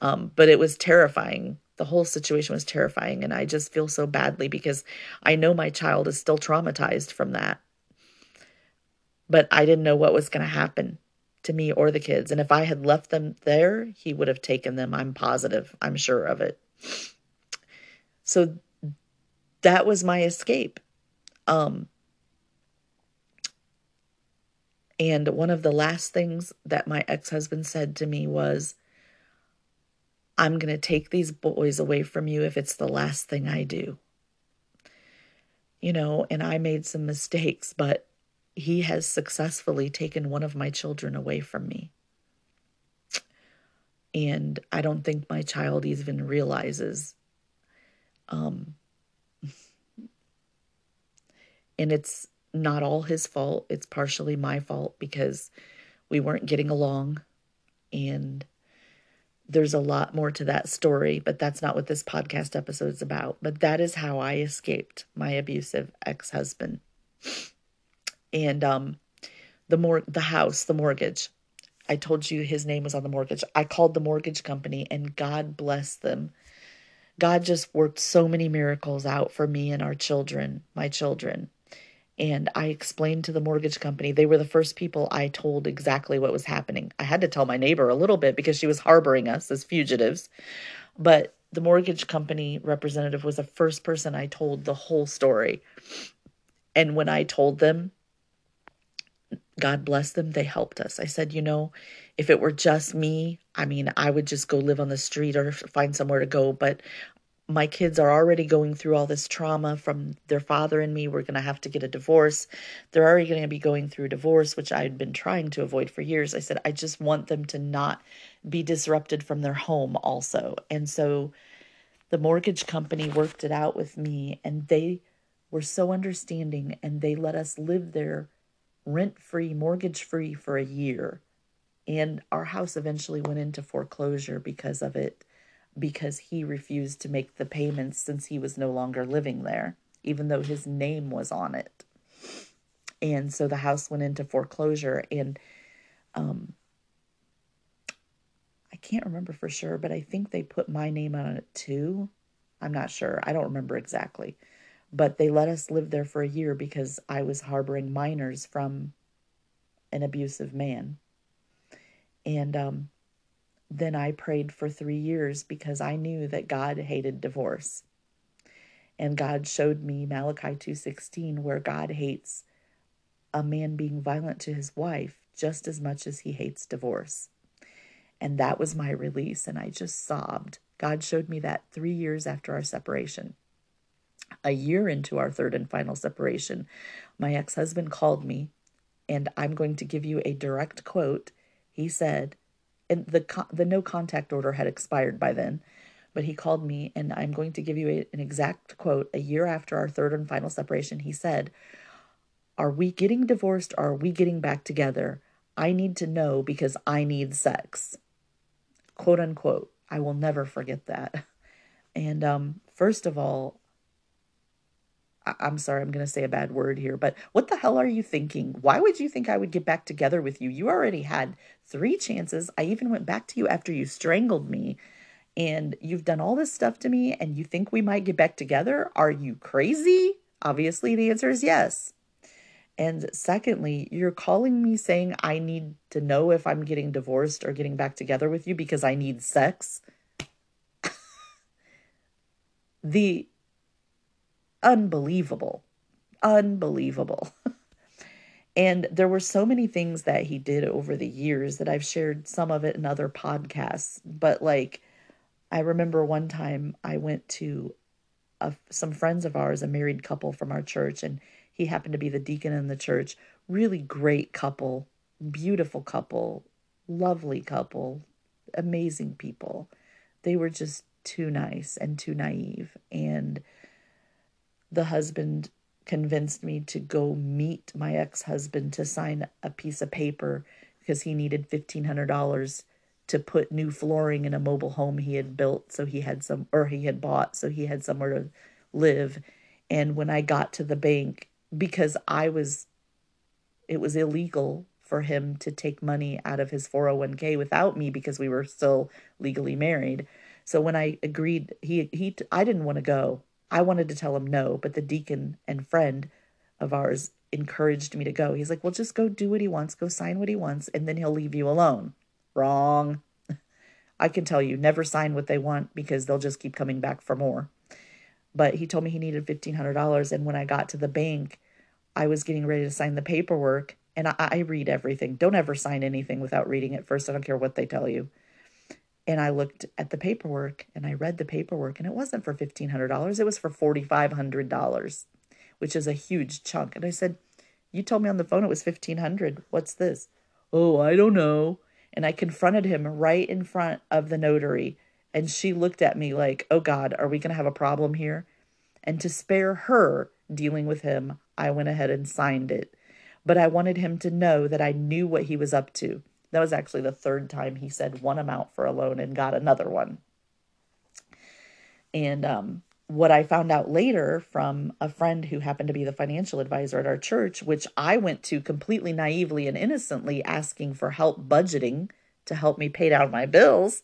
Um, but it was terrifying. The whole situation was terrifying, and I just feel so badly because I know my child is still traumatized from that. But I didn't know what was going to happen to me or the kids. And if I had left them there, he would have taken them. I'm positive. I'm sure of it. So that was my escape. Um, and one of the last things that my ex husband said to me was, I'm going to take these boys away from you if it's the last thing I do. You know, and I made some mistakes, but he has successfully taken one of my children away from me. And I don't think my child even realizes. Um, (laughs) and it's not all his fault, it's partially my fault because we weren't getting along. And there's a lot more to that story, but that's not what this podcast episode is about. But that is how I escaped my abusive ex husband and um, the more the house, the mortgage. I told you his name was on the mortgage. I called the mortgage company, and God bless them. God just worked so many miracles out for me and our children, my children. And I explained to the mortgage company, they were the first people I told exactly what was happening. I had to tell my neighbor a little bit because she was harboring us as fugitives. But the mortgage company representative was the first person I told the whole story. And when I told them, God bless them, they helped us. I said, you know, if it were just me, I mean, I would just go live on the street or find somewhere to go. But my kids are already going through all this trauma from their father and me. We're going to have to get a divorce. They're already going to be going through divorce, which I had been trying to avoid for years. I said, I just want them to not be disrupted from their home, also. And so the mortgage company worked it out with me, and they were so understanding and they let us live there rent free, mortgage free for a year. And our house eventually went into foreclosure because of it, because he refused to make the payments since he was no longer living there, even though his name was on it. And so the house went into foreclosure. And um, I can't remember for sure, but I think they put my name on it too. I'm not sure. I don't remember exactly. But they let us live there for a year because I was harboring minors from an abusive man. And um, then I prayed for three years because I knew that God hated divorce. And God showed me Malachi 2:16 where God hates a man being violent to his wife just as much as he hates divorce. And that was my release and I just sobbed. God showed me that 3 years after our separation a year into our third and final separation, my ex husband called me, and I'm going to give you a direct quote. He said, and the, the no contact order had expired by then, but he called me, and I'm going to give you a, an exact quote. A year after our third and final separation, he said, Are we getting divorced or are we getting back together? I need to know because I need sex. Quote unquote. I will never forget that. And um, first of all, I'm sorry, I'm going to say a bad word here, but what the hell are you thinking? Why would you think I would get back together with you? You already had three chances. I even went back to you after you strangled me, and you've done all this stuff to me, and you think we might get back together? Are you crazy? Obviously, the answer is yes. And secondly, you're calling me saying I need to know if I'm getting divorced or getting back together with you because I need sex. (laughs) the unbelievable. Unbelievable. (laughs) and there were so many things that he did over the years that I've shared some of it in other podcasts. But like, I remember one time I went to a, some friends of ours, a married couple from our church, and he happened to be the deacon in the church. Really great couple, beautiful couple, lovely couple, amazing people. They were just too nice and too naive. And the husband convinced me to go meet my ex husband to sign a piece of paper because he needed $1,500 to put new flooring in a mobile home he had built. So he had some, or he had bought, so he had somewhere to live. And when I got to the bank, because I was, it was illegal for him to take money out of his 401k without me because we were still legally married. So when I agreed, he he I didn't want to go. I wanted to tell him no, but the deacon and friend of ours encouraged me to go. He's like, "Well, just go do what he wants, go sign what he wants, and then he'll leave you alone." Wrong. (laughs) I can tell you, never sign what they want because they'll just keep coming back for more. But he told me he needed $1500 and when I got to the bank, I was getting ready to sign the paperwork and I, I read everything. Don't ever sign anything without reading it first. I don't care what they tell you. And I looked at the paperwork and I read the paperwork, and it wasn't for $1,500. It was for $4,500, which is a huge chunk. And I said, You told me on the phone it was 1500 What's this? Oh, I don't know. And I confronted him right in front of the notary. And she looked at me like, Oh God, are we going to have a problem here? And to spare her dealing with him, I went ahead and signed it but I wanted him to know that I knew what he was up to. That was actually the third time he said one amount for a loan and got another one. And um, what I found out later from a friend who happened to be the financial advisor at our church, which I went to completely naively and innocently asking for help budgeting to help me pay down my bills,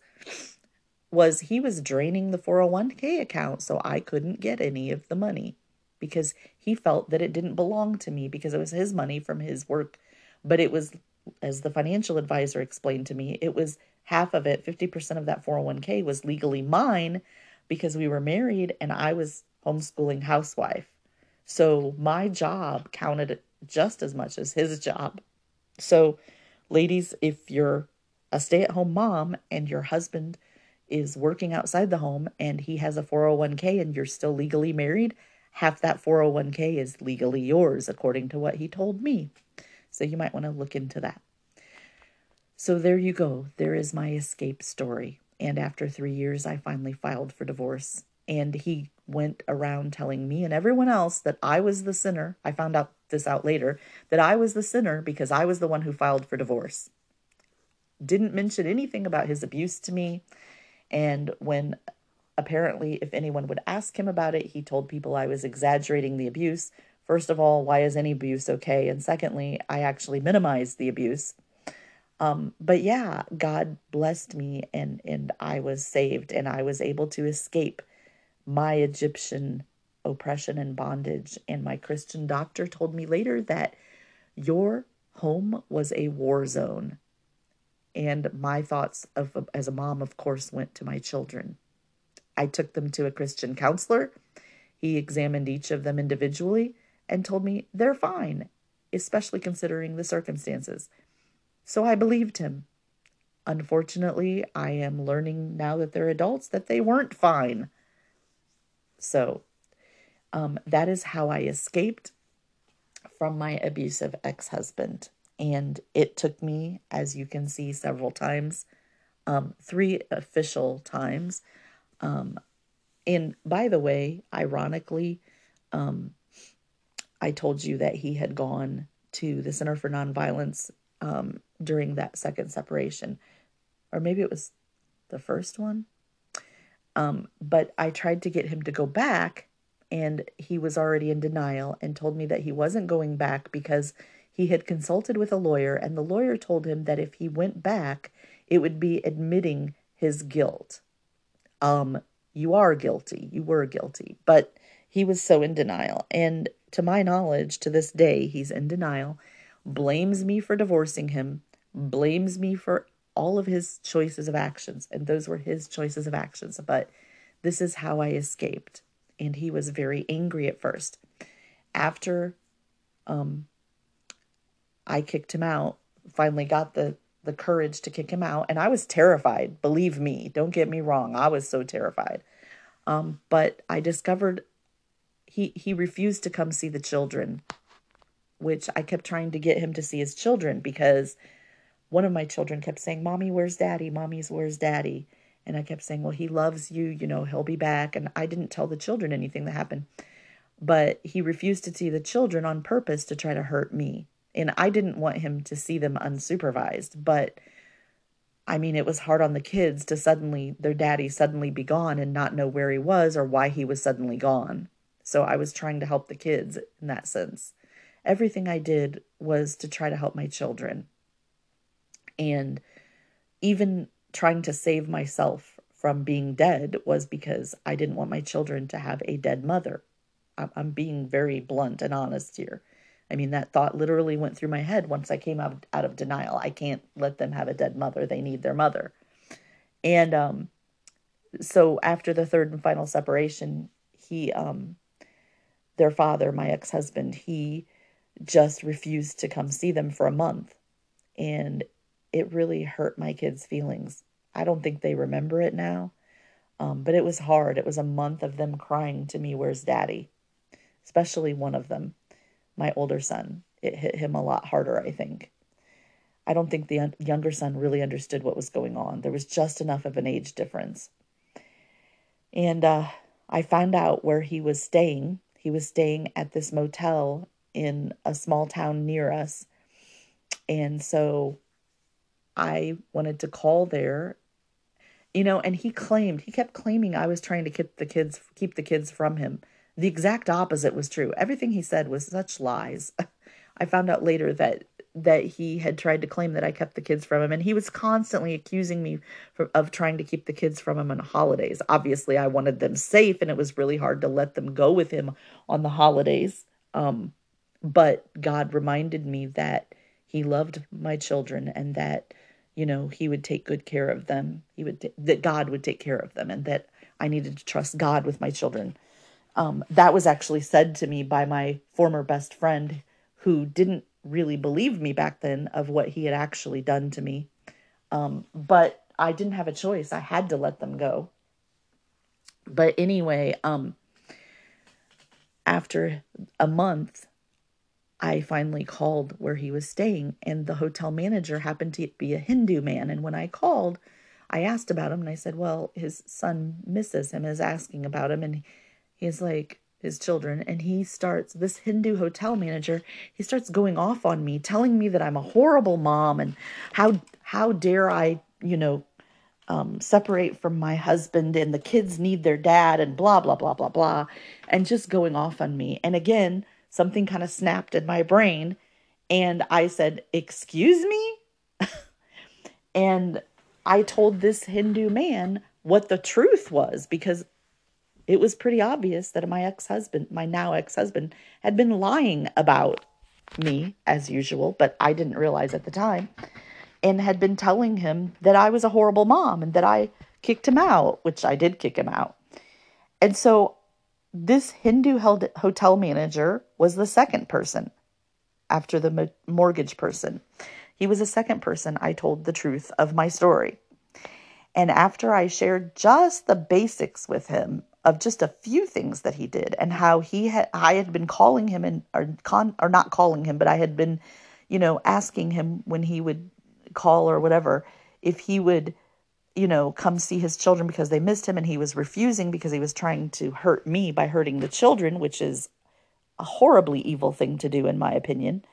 was he was draining the 401k account so I couldn't get any of the money because he felt that it didn't belong to me because it was his money from his work. But it was, as the financial advisor explained to me, it was half of it, 50% of that 401k was legally mine because we were married and I was homeschooling housewife. So my job counted just as much as his job. So, ladies, if you're a stay at home mom and your husband is working outside the home and he has a 401k and you're still legally married, half that 401k is legally yours, according to what he told me. So you might want to look into that. So there you go. There is my escape story. And after three years, I finally filed for divorce. And he went around telling me and everyone else that I was the sinner. I found out this out later that I was the sinner because I was the one who filed for divorce. Didn't mention anything about his abuse to me. And when Apparently, if anyone would ask him about it, he told people I was exaggerating the abuse. First of all, why is any abuse okay? And secondly, I actually minimized the abuse. Um, but yeah, God blessed me and, and I was saved and I was able to escape my Egyptian oppression and bondage. And my Christian doctor told me later that your home was a war zone. And my thoughts of as a mom, of course, went to my children. I took them to a Christian counselor. He examined each of them individually and told me they're fine, especially considering the circumstances. So I believed him. Unfortunately, I am learning now that they're adults that they weren't fine. So um, that is how I escaped from my abusive ex husband. And it took me, as you can see, several times, um, three official times um, and by the way, ironically, um, I told you that he had gone to the Center for Nonviolence um, during that second separation, or maybe it was the first one. Um, but I tried to get him to go back, and he was already in denial and told me that he wasn't going back because he had consulted with a lawyer, and the lawyer told him that if he went back, it would be admitting his guilt um, you are guilty. You were guilty. But he was so in denial. And to my knowledge, to this day, he's in denial, blames me for divorcing him, blames me for all of his choices of actions. And those were his choices of actions. But this is how I escaped. And he was very angry at first. After um, I kicked him out, finally got the the courage to kick him out. And I was terrified, believe me. Don't get me wrong. I was so terrified. Um, but I discovered he he refused to come see the children, which I kept trying to get him to see his children because one of my children kept saying, Mommy, where's daddy? Mommy's where's daddy? And I kept saying, Well, he loves you, you know, he'll be back. And I didn't tell the children anything that happened. But he refused to see the children on purpose to try to hurt me. And I didn't want him to see them unsupervised. But I mean, it was hard on the kids to suddenly, their daddy suddenly be gone and not know where he was or why he was suddenly gone. So I was trying to help the kids in that sense. Everything I did was to try to help my children. And even trying to save myself from being dead was because I didn't want my children to have a dead mother. I'm being very blunt and honest here. I mean, that thought literally went through my head once I came out, out of denial. I can't let them have a dead mother. They need their mother. And um, so after the third and final separation, he, um, their father, my ex husband, he just refused to come see them for a month. And it really hurt my kids' feelings. I don't think they remember it now, um, but it was hard. It was a month of them crying to me, Where's daddy? Especially one of them my older son. It hit him a lot harder, I think. I don't think the younger son really understood what was going on. There was just enough of an age difference. And uh, I found out where he was staying. He was staying at this motel in a small town near us. And so I wanted to call there, you know, and he claimed, he kept claiming I was trying to keep the kids, keep the kids from him. The exact opposite was true. Everything he said was such lies. (laughs) I found out later that that he had tried to claim that I kept the kids from him, and he was constantly accusing me for, of trying to keep the kids from him on holidays. Obviously, I wanted them safe, and it was really hard to let them go with him on the holidays. Um, but God reminded me that He loved my children, and that you know He would take good care of them. He would t- that God would take care of them, and that I needed to trust God with my children um, that was actually said to me by my former best friend who didn't really believe me back then of what he had actually done to me. Um, but I didn't have a choice. I had to let them go. But anyway, um, after a month, I finally called where he was staying, and the hotel manager happened to be a Hindu man. And when I called, I asked about him, and I said, Well, his son misses him, is asking about him. And he's like his children and he starts this hindu hotel manager he starts going off on me telling me that i'm a horrible mom and how how dare i you know um, separate from my husband and the kids need their dad and blah blah blah blah blah and just going off on me. And again something kind of snapped in my brain and i said excuse me? (laughs) And i told this hindu man what the truth was because it was pretty obvious that my ex husband, my now ex husband, had been lying about me as usual, but I didn't realize at the time, and had been telling him that I was a horrible mom and that I kicked him out, which I did kick him out. And so this Hindu hotel manager was the second person after the mortgage person. He was the second person I told the truth of my story. And after I shared just the basics with him of just a few things that he did and how he had I had been calling him and or con or not calling him, but I had been, you know, asking him when he would call or whatever if he would you know come see his children because they missed him and he was refusing because he was trying to hurt me by hurting the children which is a horribly evil thing to do in my opinion.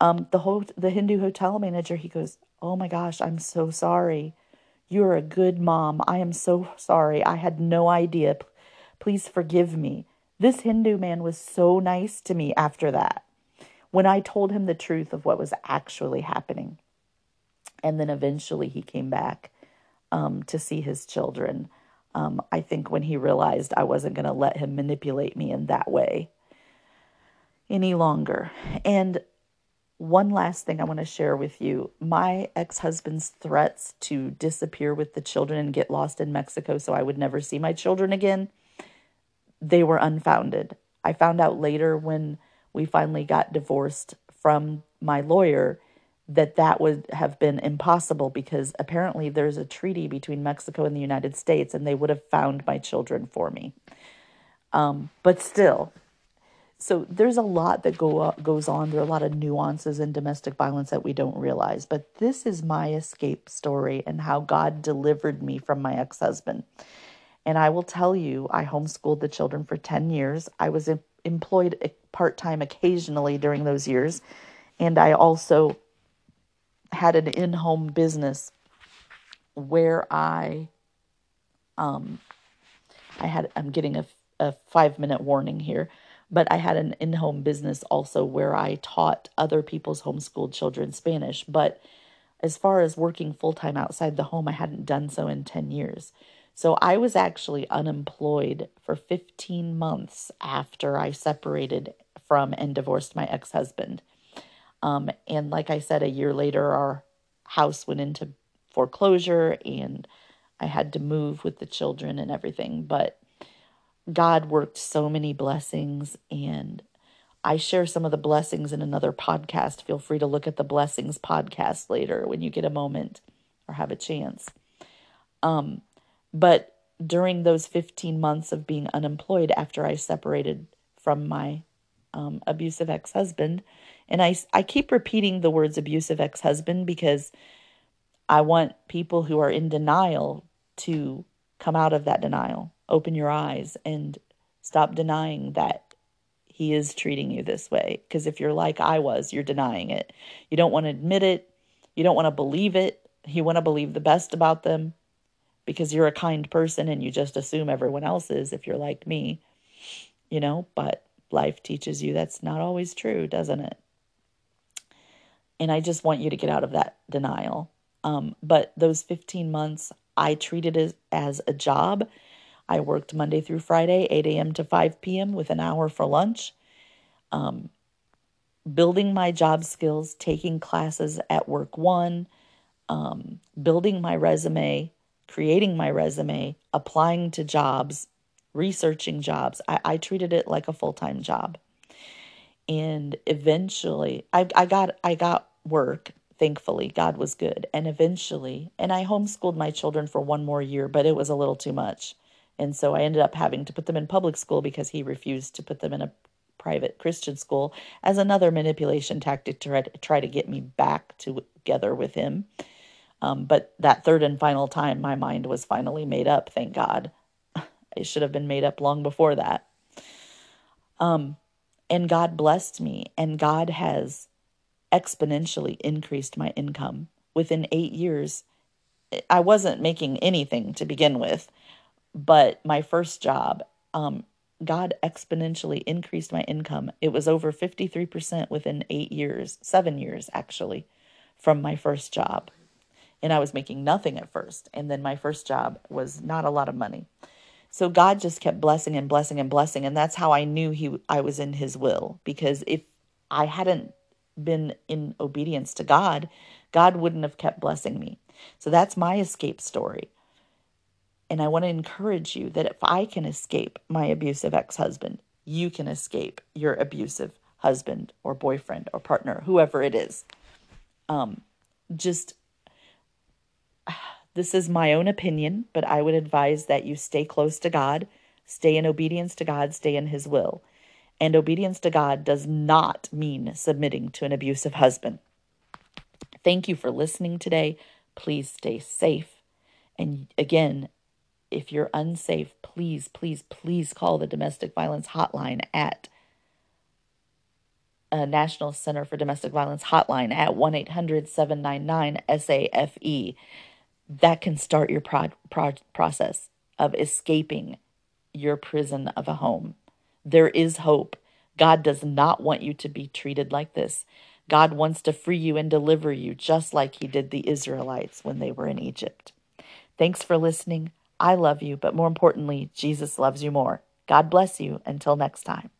Um the whole the hindu hotel manager he goes oh my gosh i'm so sorry you're a good mom. I am so sorry. I had no idea. Please forgive me. This Hindu man was so nice to me after that when I told him the truth of what was actually happening. And then eventually he came back um, to see his children. Um, I think when he realized I wasn't going to let him manipulate me in that way any longer. And one last thing I want to share with you. My ex husband's threats to disappear with the children and get lost in Mexico so I would never see my children again, they were unfounded. I found out later when we finally got divorced from my lawyer that that would have been impossible because apparently there's a treaty between Mexico and the United States and they would have found my children for me. Um, but still, so there's a lot that go up, goes on. There are a lot of nuances in domestic violence that we don't realize. But this is my escape story and how God delivered me from my ex husband. And I will tell you, I homeschooled the children for 10 years. I was employed part time occasionally during those years. And I also had an in home business where I um I had I'm getting a, a five minute warning here but I had an in home business also where I taught other people's homeschooled children Spanish. But as far as working full time outside the home, I hadn't done so in 10 years. So I was actually unemployed for 15 months after I separated from and divorced my ex husband. Um, and like I said, a year later, our house went into foreclosure and I had to move with the children and everything. But God worked so many blessings, and I share some of the blessings in another podcast. Feel free to look at the blessings podcast later when you get a moment or have a chance. Um, but during those 15 months of being unemployed after I separated from my um, abusive ex husband, and I, I keep repeating the words abusive ex husband because I want people who are in denial to come out of that denial open your eyes and stop denying that he is treating you this way. Because if you're like I was, you're denying it. You don't want to admit it. You don't want to believe it. You want to believe the best about them because you're a kind person and you just assume everyone else is if you're like me, you know. But life teaches you that's not always true, doesn't it? And I just want you to get out of that denial. Um, but those 15 months, I treated it as a job I worked Monday through Friday, 8 a.m. to 5 p.m., with an hour for lunch. Um, building my job skills, taking classes at Work One, um, building my resume, creating my resume, applying to jobs, researching jobs. I, I treated it like a full time job. And eventually, I, I got I got work. Thankfully, God was good. And eventually, and I homeschooled my children for one more year, but it was a little too much. And so I ended up having to put them in public school because he refused to put them in a private Christian school as another manipulation tactic to try to, get me back together with him. Um, but that third and final time, my mind was finally made up, thank God. (laughs) It should have been made up long before that. Um, and God blessed me, and God has exponentially increased my income. Within eight years, I wasn't making anything to begin with. But my first job, um, God exponentially increased my income. It was over 53% within eight years, seven years actually, from my first job. And I was making nothing at first. And then my first job was not a lot of money. So God just kept blessing and blessing and blessing. And that's how I knew he I was in his will. Because if I hadn't been in obedience to God, God wouldn't have kept blessing me. So that's my escape story. And I want to encourage you that if I can escape my abusive ex husband, you can escape your abusive husband or boyfriend or partner, whoever it is. Um, just (sighs) this is my own opinion, but I would advise that you stay close to God, stay in obedience to God, stay in His will. And obedience to God does not mean submitting to an abusive husband. Thank you for listening today. Please stay safe. And again, if you're unsafe, please, please, please call the domestic violence hotline at uh, National Center for Domestic Violence hotline at 1 800 799 SAFE. That can start your pro- pro- process of escaping your prison of a home. There is hope. God does not want you to be treated like this. God wants to free you and deliver you just like he did the Israelites when they were in Egypt. Thanks for listening. I love you, but more importantly, Jesus loves you more. God bless you. Until next time.